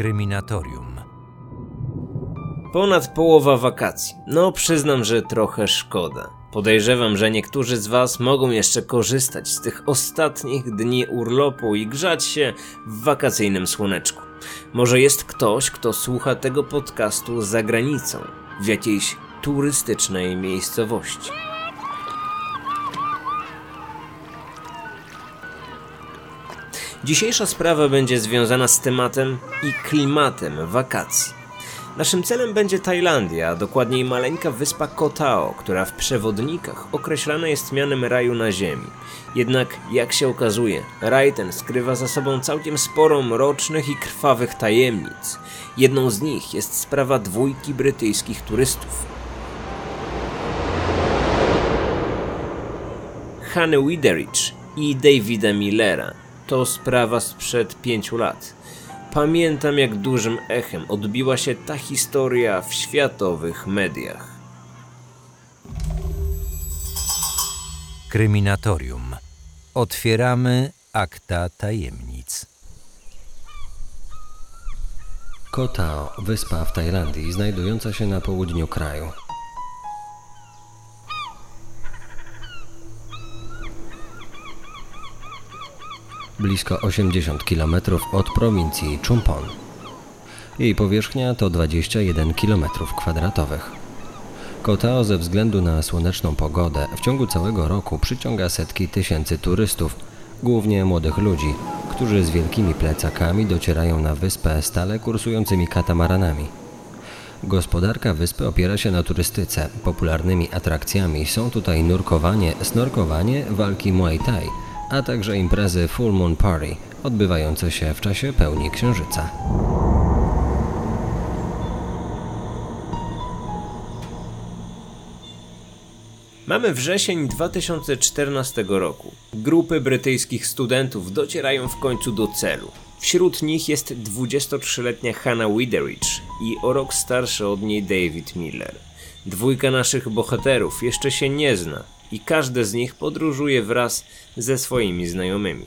Kryminatorium. Ponad połowa wakacji. No, przyznam, że trochę szkoda. Podejrzewam, że niektórzy z Was mogą jeszcze korzystać z tych ostatnich dni urlopu i grzać się w wakacyjnym słoneczku. Może jest ktoś, kto słucha tego podcastu za granicą, w jakiejś turystycznej miejscowości. Dzisiejsza sprawa będzie związana z tematem i klimatem wakacji. Naszym celem będzie Tajlandia, a dokładniej maleńka wyspa Kotao, która w przewodnikach określana jest mianem raju na ziemi. Jednak, jak się okazuje, raj ten skrywa za sobą całkiem sporo mrocznych i krwawych tajemnic. Jedną z nich jest sprawa dwójki brytyjskich turystów. Hany Wideridge i Davida Millera. To sprawa sprzed pięciu lat. Pamiętam, jak dużym echem odbiła się ta historia w światowych mediach. Kryminatorium. Otwieramy akta tajemnic. Kotao, wyspa w Tajlandii, znajdująca się na południu kraju. Blisko 80 km od prowincji Chumpon. Jej powierzchnia to 21 km kwadratowych. Kotao ze względu na słoneczną pogodę w ciągu całego roku przyciąga setki tysięcy turystów, głównie młodych ludzi, którzy z wielkimi plecakami docierają na wyspę stale kursującymi katamaranami. Gospodarka wyspy opiera się na turystyce. Popularnymi atrakcjami są tutaj nurkowanie, snorkowanie, walki Muay Thai, a także imprezy Full Moon Party, odbywające się w czasie pełni księżyca. Mamy wrzesień 2014 roku. Grupy brytyjskich studentów docierają w końcu do celu. Wśród nich jest 23-letnia Hannah Witheridge i o rok starszy od niej David Miller. Dwójka naszych bohaterów jeszcze się nie zna i każde z nich podróżuje wraz ze swoimi znajomymi.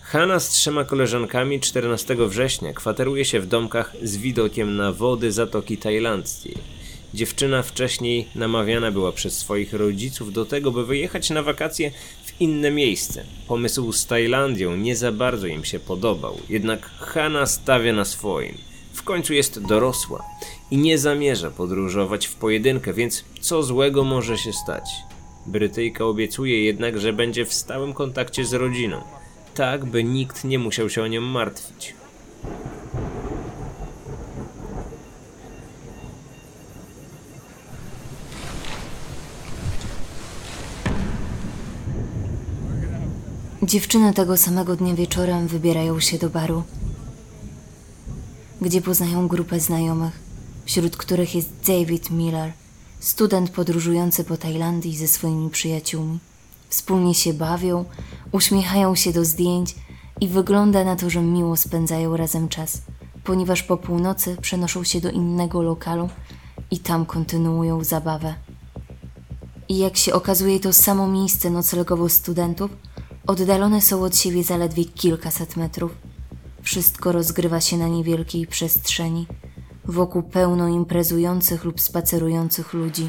Hanna z trzema koleżankami 14 września kwateruje się w domkach z widokiem na wody Zatoki Tajlandzkiej. Dziewczyna wcześniej namawiana była przez swoich rodziców do tego, by wyjechać na wakacje w inne miejsce. Pomysł z Tajlandią nie za bardzo im się podobał, jednak Hanna stawia na swoim. W końcu jest dorosła i nie zamierza podróżować w pojedynkę, więc co złego może się stać? Brytyjka obiecuje jednak, że będzie w stałym kontakcie z rodziną, tak by nikt nie musiał się o nią martwić. Dziewczyny tego samego dnia wieczorem wybierają się do baru, gdzie poznają grupę znajomych, wśród których jest David Miller, student podróżujący po Tajlandii ze swoimi przyjaciółmi. Wspólnie się bawią, uśmiechają się do zdjęć i wygląda na to, że miło spędzają razem czas, ponieważ po północy przenoszą się do innego lokalu i tam kontynuują zabawę. I jak się okazuje, to samo miejsce noclegowo studentów oddalone są od siebie zaledwie kilkaset metrów. Wszystko rozgrywa się na niewielkiej przestrzeni, wokół pełno imprezujących lub spacerujących ludzi.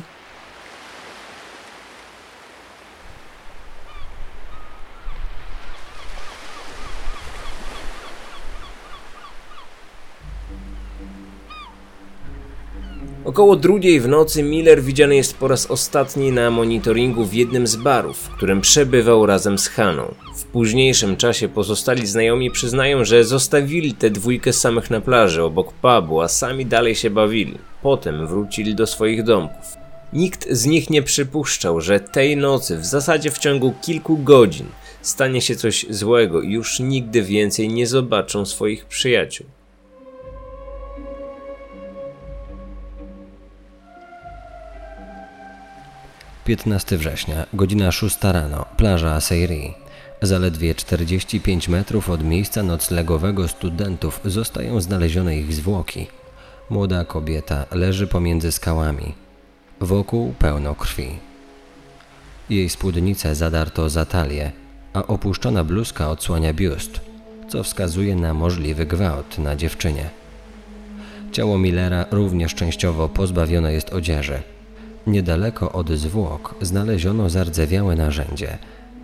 Około drugiej w nocy Miller widziany jest po raz ostatni na monitoringu w jednym z barów, w którym przebywał razem z Haną. Późniejszym czasie pozostali znajomi przyznają, że zostawili tę dwójkę samych na plaży obok pubu, a sami dalej się bawili. Potem wrócili do swoich domków. Nikt z nich nie przypuszczał, że tej nocy, w zasadzie w ciągu kilku godzin, stanie się coś złego i już nigdy więcej nie zobaczą swoich przyjaciół. 15 września, godzina 6 rano, plaża Seyri. Zaledwie 45 metrów od miejsca noclegowego studentów zostają znalezione ich zwłoki. Młoda kobieta leży pomiędzy skałami. Wokół pełno krwi. Jej spódnicę zadarto za talię, a opuszczona bluzka odsłania biust. co wskazuje na możliwy gwałt na dziewczynie. Ciało Millera również częściowo pozbawione jest odzieży. Niedaleko od zwłok znaleziono zardzewiałe narzędzie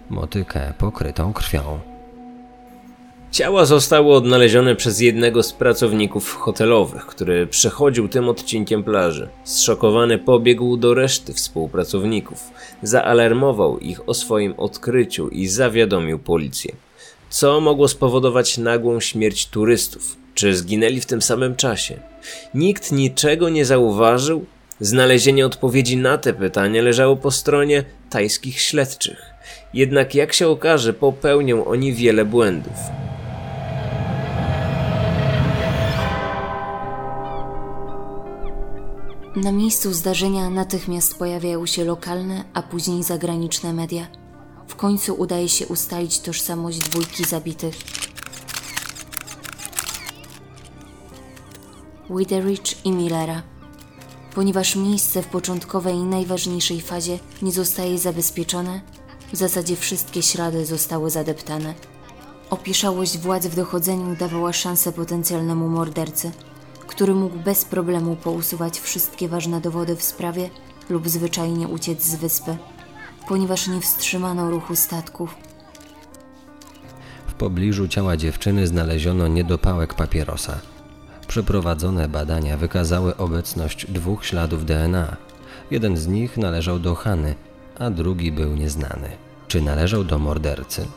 motykę pokrytą krwią. Ciała zostały odnalezione przez jednego z pracowników hotelowych, który przechodził tym odcinkiem plaży. Zszokowany pobiegł do reszty współpracowników, zaalarmował ich o swoim odkryciu i zawiadomił policję. Co mogło spowodować nagłą śmierć turystów? Czy zginęli w tym samym czasie? Nikt niczego nie zauważył? Znalezienie odpowiedzi na te pytania leżało po stronie tajskich śledczych. Jednak jak się okaże, popełnią oni wiele błędów. Na miejscu zdarzenia natychmiast pojawiają się lokalne, a później zagraniczne media. W końcu udaje się ustalić tożsamość dwójki zabitych. Witheridge i Millera. Ponieważ miejsce w początkowej i najważniejszej fazie nie zostaje zabezpieczone, w zasadzie wszystkie ślady zostały zadeptane. Opieszałość władz w dochodzeniu dawała szansę potencjalnemu mordercy, który mógł bez problemu pousuwać wszystkie ważne dowody w sprawie lub zwyczajnie uciec z wyspy, ponieważ nie wstrzymano ruchu statków. W pobliżu ciała dziewczyny znaleziono niedopałek papierosa. Przeprowadzone badania wykazały obecność dwóch śladów DNA. Jeden z nich należał do Hany, a drugi był nieznany. Czy należał do mordercy?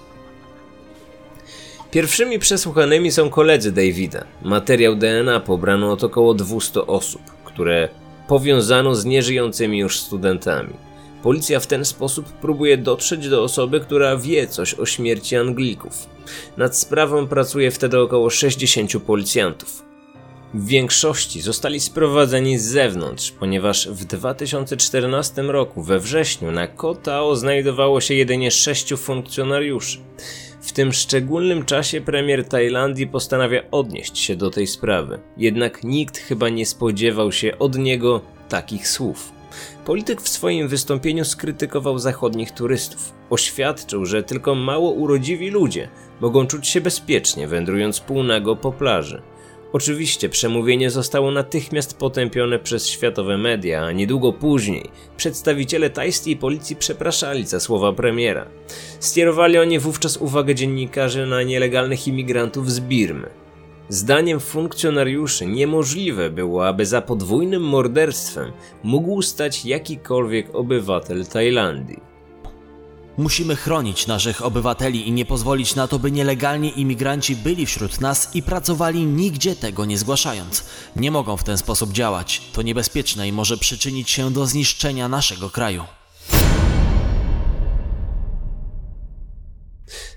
Pierwszymi przesłuchanymi są koledzy Davida. Materiał DNA pobrano od około 200 osób, które powiązano z nieżyjącymi już studentami. Policja w ten sposób próbuje dotrzeć do osoby, która wie coś o śmierci Anglików. Nad sprawą pracuje wtedy około 60 policjantów. W większości zostali sprowadzeni z zewnątrz, ponieważ w 2014 roku we wrześniu na Kotao znajdowało się jedynie sześciu funkcjonariuszy. W tym szczególnym czasie premier Tajlandii postanawia odnieść się do tej sprawy, jednak nikt chyba nie spodziewał się od niego takich słów. Polityk w swoim wystąpieniu skrytykował zachodnich turystów. Oświadczył, że tylko mało urodziwi ludzie mogą czuć się bezpiecznie wędrując półnago po plaży. Oczywiście przemówienie zostało natychmiast potępione przez światowe media, a niedługo później przedstawiciele tajskiej policji przepraszali za słowa premiera. Skierowali oni wówczas uwagę dziennikarzy na nielegalnych imigrantów z Birmy. Zdaniem funkcjonariuszy niemożliwe było, aby za podwójnym morderstwem mógł stać jakikolwiek obywatel Tajlandii. Musimy chronić naszych obywateli i nie pozwolić na to, by nielegalni imigranci byli wśród nas i pracowali nigdzie tego nie zgłaszając. Nie mogą w ten sposób działać. To niebezpieczne i może przyczynić się do zniszczenia naszego kraju.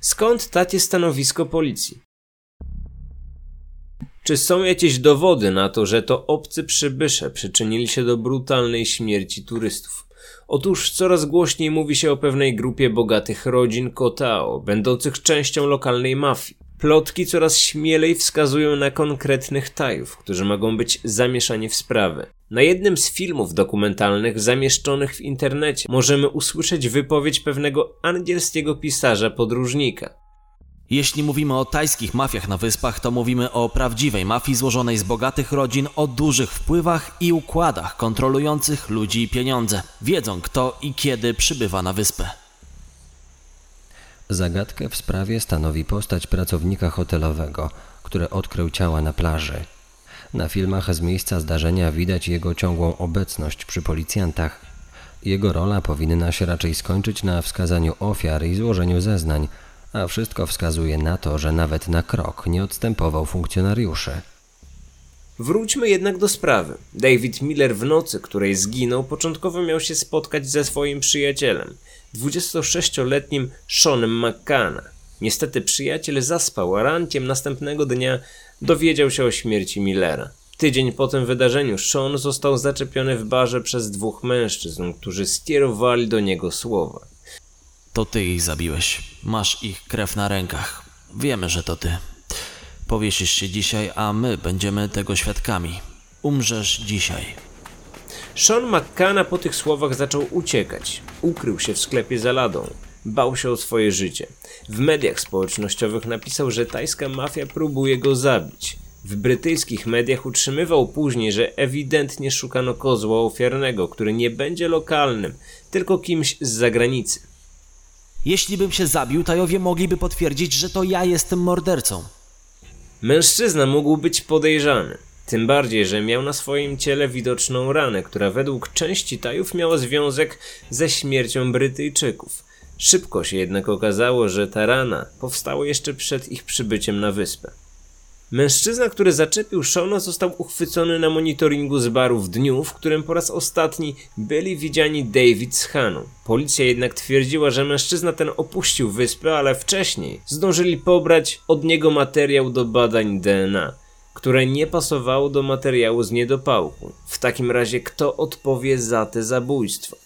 Skąd takie stanowisko policji? Czy są jakieś dowody na to, że to obcy przybysze przyczynili się do brutalnej śmierci turystów? Otóż coraz głośniej mówi się o pewnej grupie bogatych rodzin Kotao, będących częścią lokalnej mafii. Plotki coraz śmielej wskazują na konkretnych tajów, którzy mogą być zamieszani w sprawę. Na jednym z filmów dokumentalnych zamieszczonych w internecie możemy usłyszeć wypowiedź pewnego angielskiego pisarza podróżnika. Jeśli mówimy o tajskich mafiach na wyspach, to mówimy o prawdziwej mafii złożonej z bogatych rodzin o dużych wpływach i układach kontrolujących ludzi i pieniądze. Wiedzą kto i kiedy przybywa na wyspę. Zagadkę w sprawie stanowi postać pracownika hotelowego, który odkrył ciała na plaży. Na filmach z miejsca zdarzenia widać jego ciągłą obecność przy policjantach. Jego rola powinna się raczej skończyć na wskazaniu ofiar i złożeniu zeznań, a wszystko wskazuje na to, że nawet na krok nie odstępował funkcjonariuszy. Wróćmy jednak do sprawy. David Miller w nocy, której zginął, początkowo miał się spotkać ze swoim przyjacielem, 26-letnim Seanem McCanna. Niestety przyjaciel zaspał, a rankiem następnego dnia dowiedział się o śmierci Millera. Tydzień po tym wydarzeniu Sean został zaczepiony w barze przez dwóch mężczyzn, którzy skierowali do niego słowa. To ty ich zabiłeś. Masz ich krew na rękach. Wiemy, że to ty. Powiesisz się dzisiaj, a my będziemy tego świadkami. Umrzesz dzisiaj. Sean McCanna po tych słowach zaczął uciekać. Ukrył się w sklepie za ladą. Bał się o swoje życie. W mediach społecznościowych napisał, że tajska mafia próbuje go zabić. W brytyjskich mediach utrzymywał później, że ewidentnie szukano kozła ofiarnego, który nie będzie lokalnym, tylko kimś z zagranicy. Jeśli bym się zabił, Tajowie mogliby potwierdzić, że to ja jestem mordercą. Mężczyzna mógł być podejrzany. Tym bardziej, że miał na swoim ciele widoczną ranę, która według części Tajów miała związek ze śmiercią Brytyjczyków. Szybko się jednak okazało, że ta rana powstała jeszcze przed ich przybyciem na wyspę. Mężczyzna, który zaczepił Shona, został uchwycony na monitoringu z baru w dniu, w którym po raz ostatni byli widziani David z Haną. Policja jednak twierdziła, że mężczyzna ten opuścił wyspę, ale wcześniej zdążyli pobrać od niego materiał do badań DNA, które nie pasowało do materiału z niedopałku. W takim razie kto odpowie za te zabójstwa?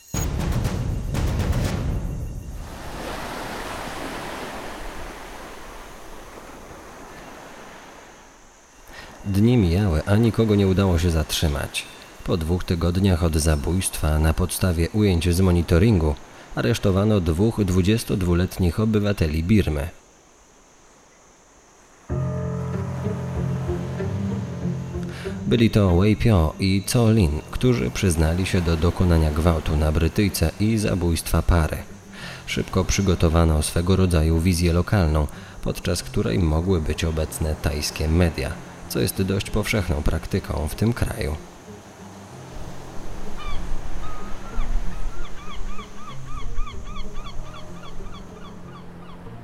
Dni mijały, a nikogo nie udało się zatrzymać. Po dwóch tygodniach od zabójstwa na podstawie ujęć z monitoringu aresztowano dwóch 22-letnich obywateli Birmy. Byli to Wei Pio i Co Lin, którzy przyznali się do dokonania gwałtu na Brytyjce i zabójstwa pary. Szybko przygotowano swego rodzaju wizję lokalną, podczas której mogły być obecne tajskie media co jest dość powszechną praktyką w tym kraju.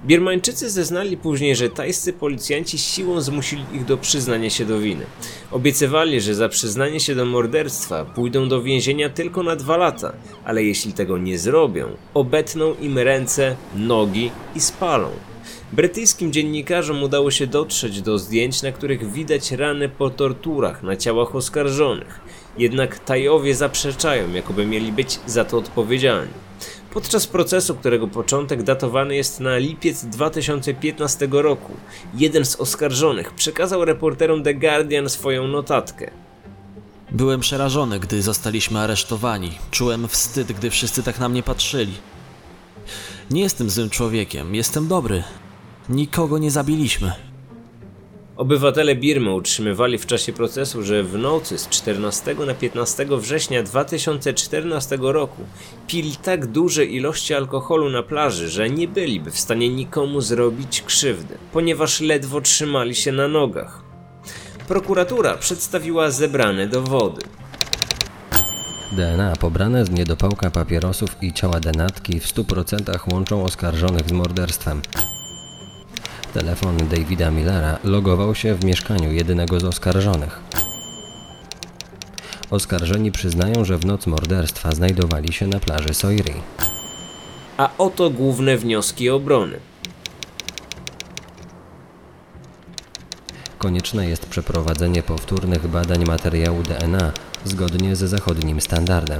Birmańczycy zeznali później, że tajscy policjanci siłą zmusili ich do przyznania się do winy. Obiecywali, że za przyznanie się do morderstwa pójdą do więzienia tylko na dwa lata, ale jeśli tego nie zrobią, obetną im ręce, nogi i spalą. Brytyjskim dziennikarzom udało się dotrzeć do zdjęć, na których widać rany po torturach na ciałach oskarżonych. Jednak Tajowie zaprzeczają, jakoby mieli być za to odpowiedzialni. Podczas procesu, którego początek datowany jest na lipiec 2015 roku, jeden z oskarżonych przekazał reporterom The Guardian swoją notatkę. Byłem przerażony, gdy zostaliśmy aresztowani. Czułem wstyd, gdy wszyscy tak na mnie patrzyli. Nie jestem złym człowiekiem, jestem dobry. Nikogo nie zabiliśmy. Obywatele Birmy utrzymywali w czasie procesu, że w nocy z 14 na 15 września 2014 roku pili tak duże ilości alkoholu na plaży, że nie byliby w stanie nikomu zrobić krzywdy, ponieważ ledwo trzymali się na nogach. Prokuratura przedstawiła zebrane dowody. DNA pobrane z niedopałka papierosów i ciała denatki w 100% łączą oskarżonych z morderstwem. Telefon Davida Millera logował się w mieszkaniu jednego z oskarżonych. Oskarżeni przyznają, że w noc morderstwa znajdowali się na plaży Soiri. A oto główne wnioski obrony. Konieczne jest przeprowadzenie powtórnych badań materiału DNA zgodnie ze zachodnim standardem.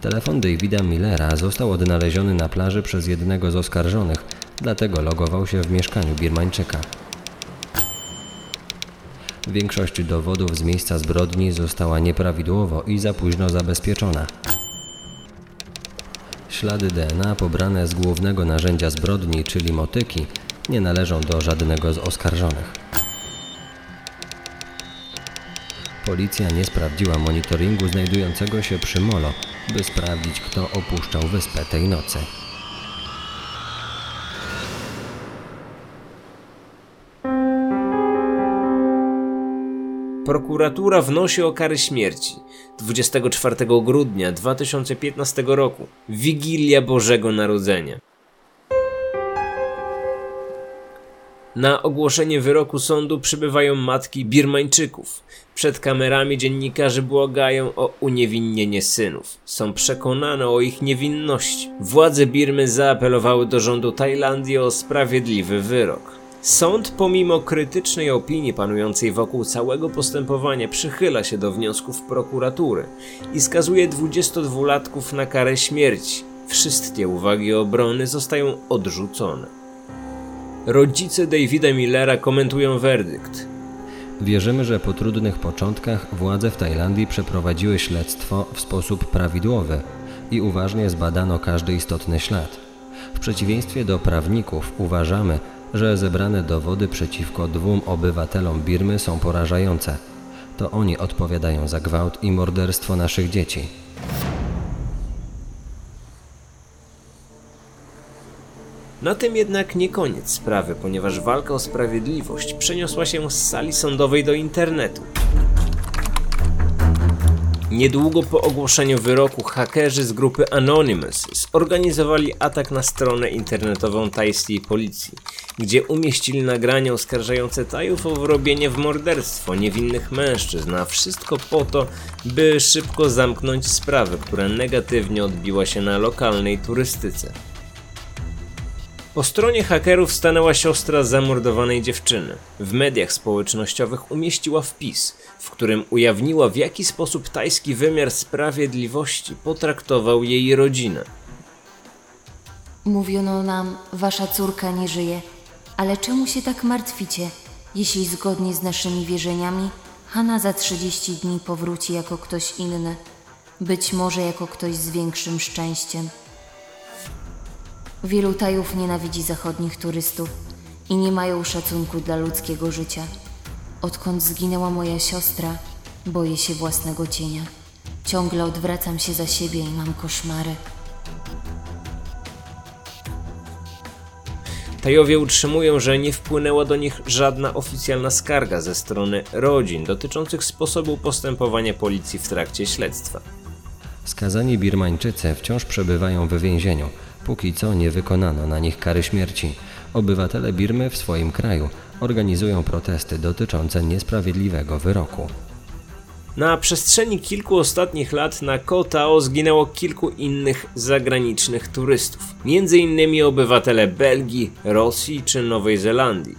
Telefon Davida Millera został odnaleziony na plaży przez jednego z oskarżonych, dlatego logował się w mieszkaniu Birmańczyka. Większość dowodów z miejsca zbrodni została nieprawidłowo i za późno zabezpieczona. Ślady DNA pobrane z głównego narzędzia zbrodni, czyli motyki, nie należą do żadnego z oskarżonych. Policja nie sprawdziła monitoringu znajdującego się przy molo, by sprawdzić, kto opuszczał wyspę tej nocy. Prokuratura wnosi o karę śmierci 24 grudnia 2015 roku, Wigilia Bożego Narodzenia. Na ogłoszenie wyroku sądu przybywają matki Birmańczyków. Przed kamerami dziennikarze błagają o uniewinnienie synów. Są przekonane o ich niewinności. Władze Birmy zaapelowały do rządu Tajlandii o sprawiedliwy wyrok. Sąd, pomimo krytycznej opinii panującej wokół całego postępowania, przychyla się do wniosków prokuratury i skazuje 22-latków na karę śmierci. Wszystkie uwagi obrony zostają odrzucone. Rodzice Davida Millera komentują werdykt. Wierzymy, że po trudnych początkach władze w Tajlandii przeprowadziły śledztwo w sposób prawidłowy i uważnie zbadano każdy istotny ślad. W przeciwieństwie do prawników uważamy, że zebrane dowody przeciwko dwóm obywatelom Birmy są porażające. To oni odpowiadają za gwałt i morderstwo naszych dzieci. Na tym jednak nie koniec sprawy, ponieważ walka o sprawiedliwość przeniosła się z sali sądowej do internetu. Niedługo po ogłoszeniu wyroku hakerzy z grupy Anonymous zorganizowali atak na stronę internetową tajskiej policji, gdzie umieścili nagrania oskarżające Tajów o wrobienie w morderstwo niewinnych mężczyzn, a wszystko po to, by szybko zamknąć sprawę, która negatywnie odbiła się na lokalnej turystyce. Po stronie hakerów stanęła siostra zamordowanej dziewczyny. W mediach społecznościowych umieściła wpis, w którym ujawniła w jaki sposób tajski wymiar sprawiedliwości potraktował jej rodzinę. Mówiono nam, wasza córka nie żyje, ale czemu się tak martwicie, jeśli zgodnie z naszymi wierzeniami Hanna za 30 dni powróci jako ktoś inny, być może jako ktoś z większym szczęściem. Wielu Tajów nienawidzi zachodnich turystów i nie mają szacunku dla ludzkiego życia. Odkąd zginęła moja siostra, boję się własnego cienia. Ciągle odwracam się za siebie i mam koszmary. Tajowie utrzymują, że nie wpłynęła do nich żadna oficjalna skarga ze strony rodzin dotyczących sposobu postępowania policji w trakcie śledztwa. Skazani Birmańczycy wciąż przebywają w więzieniu. Póki co nie wykonano na nich kary śmierci. Obywatele Birmy w swoim kraju organizują protesty dotyczące niesprawiedliwego wyroku. Na przestrzeni kilku ostatnich lat na Koh Tao zginęło kilku innych zagranicznych turystów, innymi obywatele Belgii, Rosji czy Nowej Zelandii.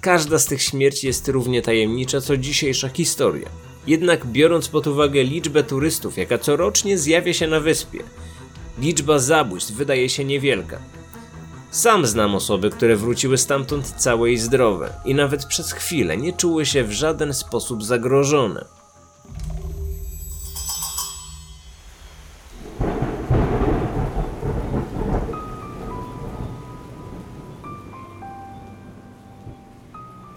Każda z tych śmierci jest równie tajemnicza co dzisiejsza historia. Jednak biorąc pod uwagę liczbę turystów, jaka corocznie zjawia się na wyspie, liczba zabójstw wydaje się niewielka. Sam znam osoby, które wróciły stamtąd całe i zdrowe i nawet przez chwilę nie czuły się w żaden sposób zagrożone.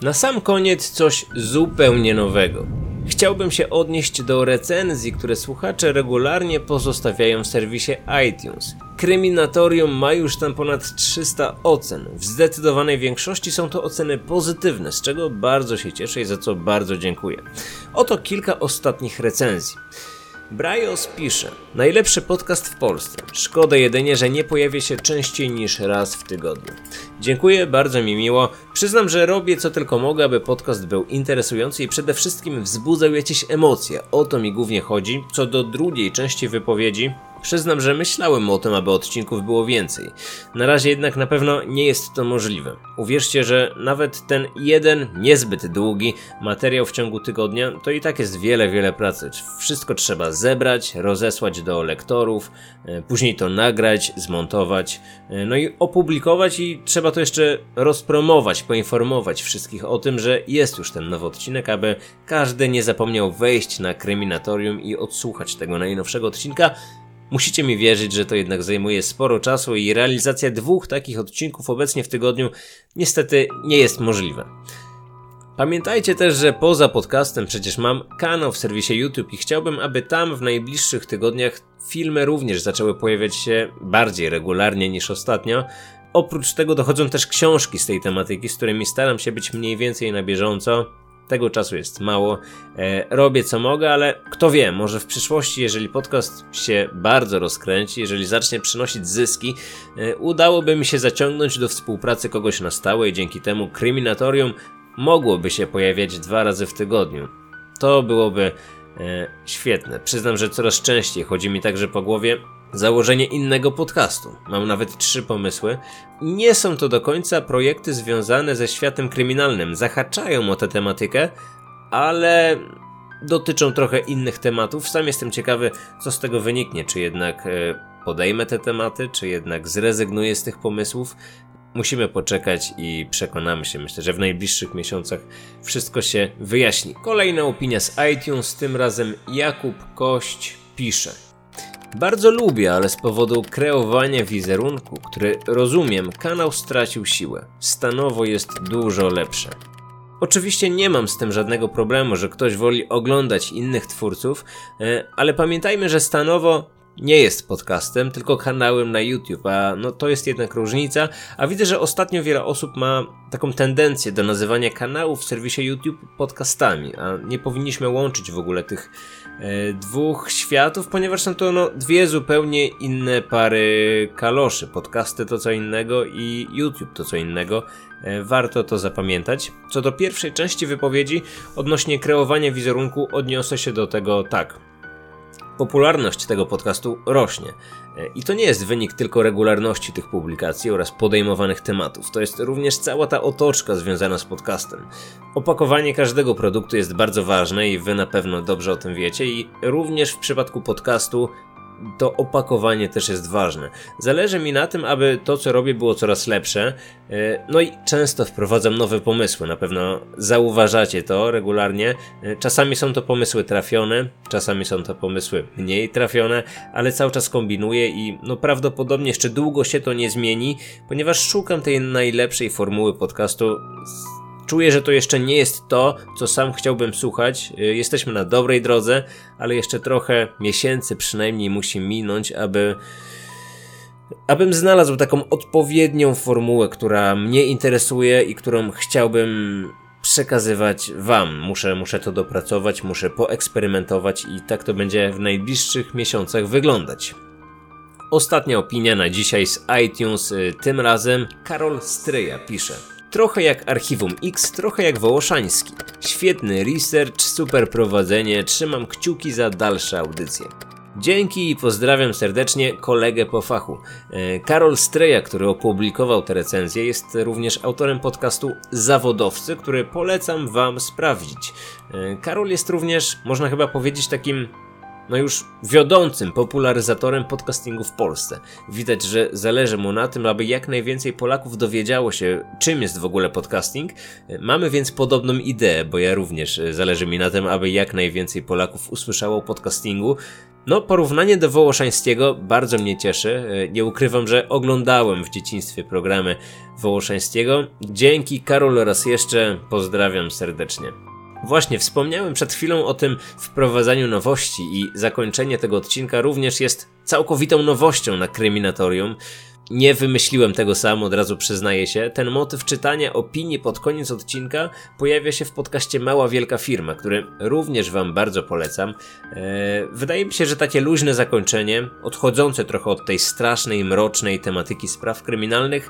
Na sam koniec coś zupełnie nowego. Chciałbym się odnieść do recenzji, które słuchacze regularnie pozostawiają w serwisie iTunes. Kryminatorium ma już tam ponad 300 ocen. W zdecydowanej większości są to oceny pozytywne, z czego bardzo się cieszę i za co bardzo dziękuję. Oto kilka ostatnich recenzji. Brios pisze: Najlepszy podcast w Polsce. Szkoda jedynie, że nie pojawia się częściej niż raz w tygodniu. Dziękuję, bardzo mi miło. Przyznam, że robię co tylko mogę, aby podcast był interesujący i przede wszystkim wzbudzał jakieś emocje. O to mi głównie chodzi. Co do drugiej części wypowiedzi, Przyznam, że myślałem o tym, aby odcinków było więcej. Na razie jednak na pewno nie jest to możliwe. Uwierzcie, że nawet ten jeden niezbyt długi materiał w ciągu tygodnia to i tak jest wiele, wiele pracy. Wszystko trzeba zebrać, rozesłać do lektorów, e, później to nagrać, zmontować, e, no i opublikować i trzeba to jeszcze rozpromować, poinformować wszystkich o tym, że jest już ten nowy odcinek, aby każdy nie zapomniał wejść na kryminatorium i odsłuchać tego najnowszego odcinka, Musicie mi wierzyć, że to jednak zajmuje sporo czasu i realizacja dwóch takich odcinków obecnie w tygodniu niestety nie jest możliwa. Pamiętajcie też, że poza podcastem przecież mam kanał w serwisie YouTube i chciałbym, aby tam w najbliższych tygodniach filmy również zaczęły pojawiać się bardziej regularnie niż ostatnio. Oprócz tego dochodzą też książki z tej tematyki, z którymi staram się być mniej więcej na bieżąco. Tego czasu jest mało. E, robię co mogę, ale kto wie, może w przyszłości, jeżeli podcast się bardzo rozkręci, jeżeli zacznie przynosić zyski, e, udałoby mi się zaciągnąć do współpracy kogoś na stałe i dzięki temu kryminatorium mogłoby się pojawiać dwa razy w tygodniu. To byłoby e, świetne. Przyznam, że coraz częściej chodzi mi także po głowie, założenie innego podcastu. Mam nawet trzy pomysły. Nie są to do końca projekty związane ze światem kryminalnym. Zahaczają o tę tematykę, ale dotyczą trochę innych tematów. Sam jestem ciekawy, co z tego wyniknie. Czy jednak e, podejmę te tematy, czy jednak zrezygnuję z tych pomysłów. musimy poczekać i przekonamy się. Myślę, że w najbliższych miesiącach wszystko się wyjaśni. Kolejna opinia z iTunes, tym razem Jakub Kość pisze. Bardzo lubię, ale z powodu kreowania wizerunku, który rozumiem, kanał stracił siłę. Stanowo jest dużo lepsze. Oczywiście nie mam z tym żadnego problemu, że ktoś woli oglądać innych twórców, e, ale pamiętajmy, że stanowo nie jest podcastem, tylko kanałem na YouTube, a no to jest jednak różnica, a widzę, że ostatnio wiele osób ma taką tendencję do nazywania kanałów w serwisie YouTube podcastami, a nie powinniśmy łączyć w ogóle tych e, dwóch światów, ponieważ są to no, dwie zupełnie inne pary kaloszy. Podcasty to co innego i YouTube to co innego. E, warto to zapamiętać. Co do pierwszej części wypowiedzi odnośnie kreowania wizerunku odniosę się do tego tak popularność tego podcastu rośnie. E, I to nie jest wynik tylko regularności tych publikacji oraz podejmowanych tematów. To jest również cała ta otoczka związana z podcastem. Opakowanie każdego produktu jest bardzo ważne i wy na pewno dobrze o tym wiecie i również w przypadku podcastu to opakowanie też jest ważne. Zależy mi na tym, aby to, co robię, było coraz lepsze. E, no i często wprowadzam nowe pomysły. Na pewno zauważacie to regularnie. E, czasami są to pomysły trafione, czasami są to pomysły mniej trafione, ale cały czas kombinuję i no prawdopodobnie jeszcze długo się to nie zmieni, ponieważ szukam tej najlepszej formuły podcastu Czuję, że to jeszcze nie jest to, co sam chciałbym słuchać. Y, jesteśmy na dobrej drodze, ale jeszcze trochę miesięcy przynajmniej musi minąć, aby abym znalazł taką odpowiednią formułę, która mnie interesuje i którą chciałbym przekazywać wam. Muszę, muszę to dopracować, muszę poeksperymentować i tak to będzie w najbliższych miesiącach wyglądać. Ostatnia opinia na dzisiaj z iTunes, y, tym razem Karol Stryja pisze. Trochę jak Archiwum X, trochę jak Wołoszański. Świetny research, super prowadzenie, trzymam kciuki za dalsze audycje. Dzięki i pozdrawiam serdecznie kolegę po fachu. E, Karol Streja, który opublikował tę recenzję, jest również autorem podcastu Zawodowcy, który polecam Wam sprawdzić. E, Karol jest również, można chyba powiedzieć, takim no już wiodącym popularyzatorem podcastingu w Polsce. Widać, że zależy mu na tym, aby jak najwięcej Polaków dowiedziało się, czym jest w ogóle podcasting. Mamy więc podobną ideę, bo ja również e, zależy mi na tym, aby jak najwięcej Polaków usłyszało o podcastingu. No, porównanie do Wołoszańskiego bardzo mnie cieszy. E, nie ukrywam, że oglądałem w dzieciństwie programy Wołoszańskiego. Dzięki Karol raz jeszcze pozdrawiam serdecznie. Właśnie wspomniałem przed chwilą o tym wprowadzaniu nowości i zakończenie tego odcinka również jest całkowitą nowością na Kryminatorium. Nie wymyśliłem tego sam, od razu przyznaję się. Ten motyw czytania opinii pod koniec odcinka pojawia się w podcaście Mała Wielka Firma, który również Wam bardzo polecam. Eee, wydaje mi się, że takie luźne zakończenie, odchodzące trochę od tej strasznej, mrocznej tematyki spraw kryminalnych,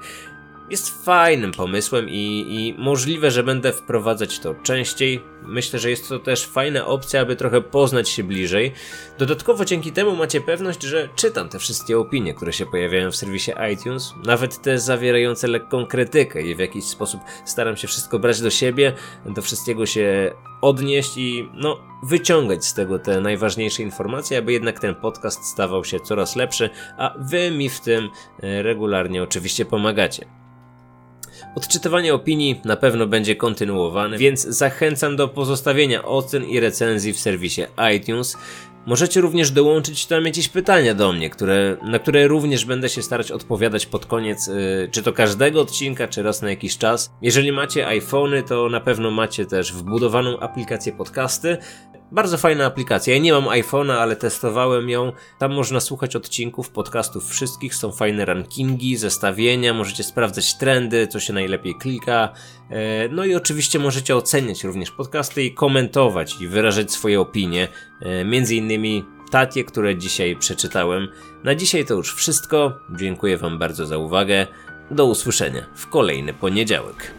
jest fajnym pomysłem i, i możliwe, że będę wprowadzać to częściej. Myślę, że jest to też fajna opcja, aby trochę poznać się bliżej. Dodatkowo dzięki temu macie pewność, że czytam te wszystkie opinie, które się pojawiają w serwisie iTunes, nawet te zawierające lekką krytykę i w jakiś sposób staram się wszystko brać do siebie, do wszystkiego się odnieść i no, wyciągać z tego te najważniejsze informacje, aby jednak ten podcast stawał się coraz lepszy, a wy mi w tym e, regularnie oczywiście pomagacie. Odczytywanie opinii na pewno będzie kontynuowane, więc zachęcam do pozostawienia ocen i recenzji w serwisie iTunes. Możecie również dołączyć tam jakieś pytania do mnie, które, na które również będę się starać odpowiadać pod koniec, yy, czy to każdego odcinka, czy raz na jakiś czas. Jeżeli macie iPhony, to na pewno macie też wbudowaną aplikację podcasty. Bardzo fajna aplikacja. Ja nie mam iPhone'a, ale testowałem ją. Tam można słuchać odcinków, podcastów wszystkich. Są fajne rankingi, zestawienia, możecie sprawdzać trendy, co się najlepiej klika. E, no i oczywiście możecie oceniać również podcasty i komentować i wyrażać swoje opinie. E, między innymi takie, które dzisiaj przeczytałem. Na dzisiaj to już wszystko. Dziękuję Wam bardzo za uwagę. Do usłyszenia w kolejny poniedziałek.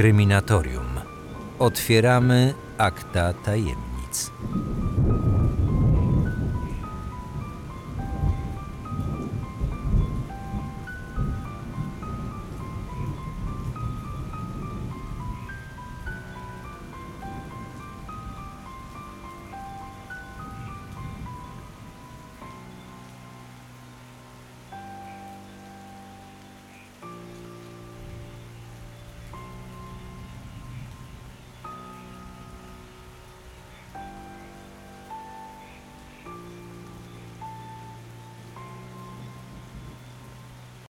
Kryminatorium. Otwieramy akta tajemnic.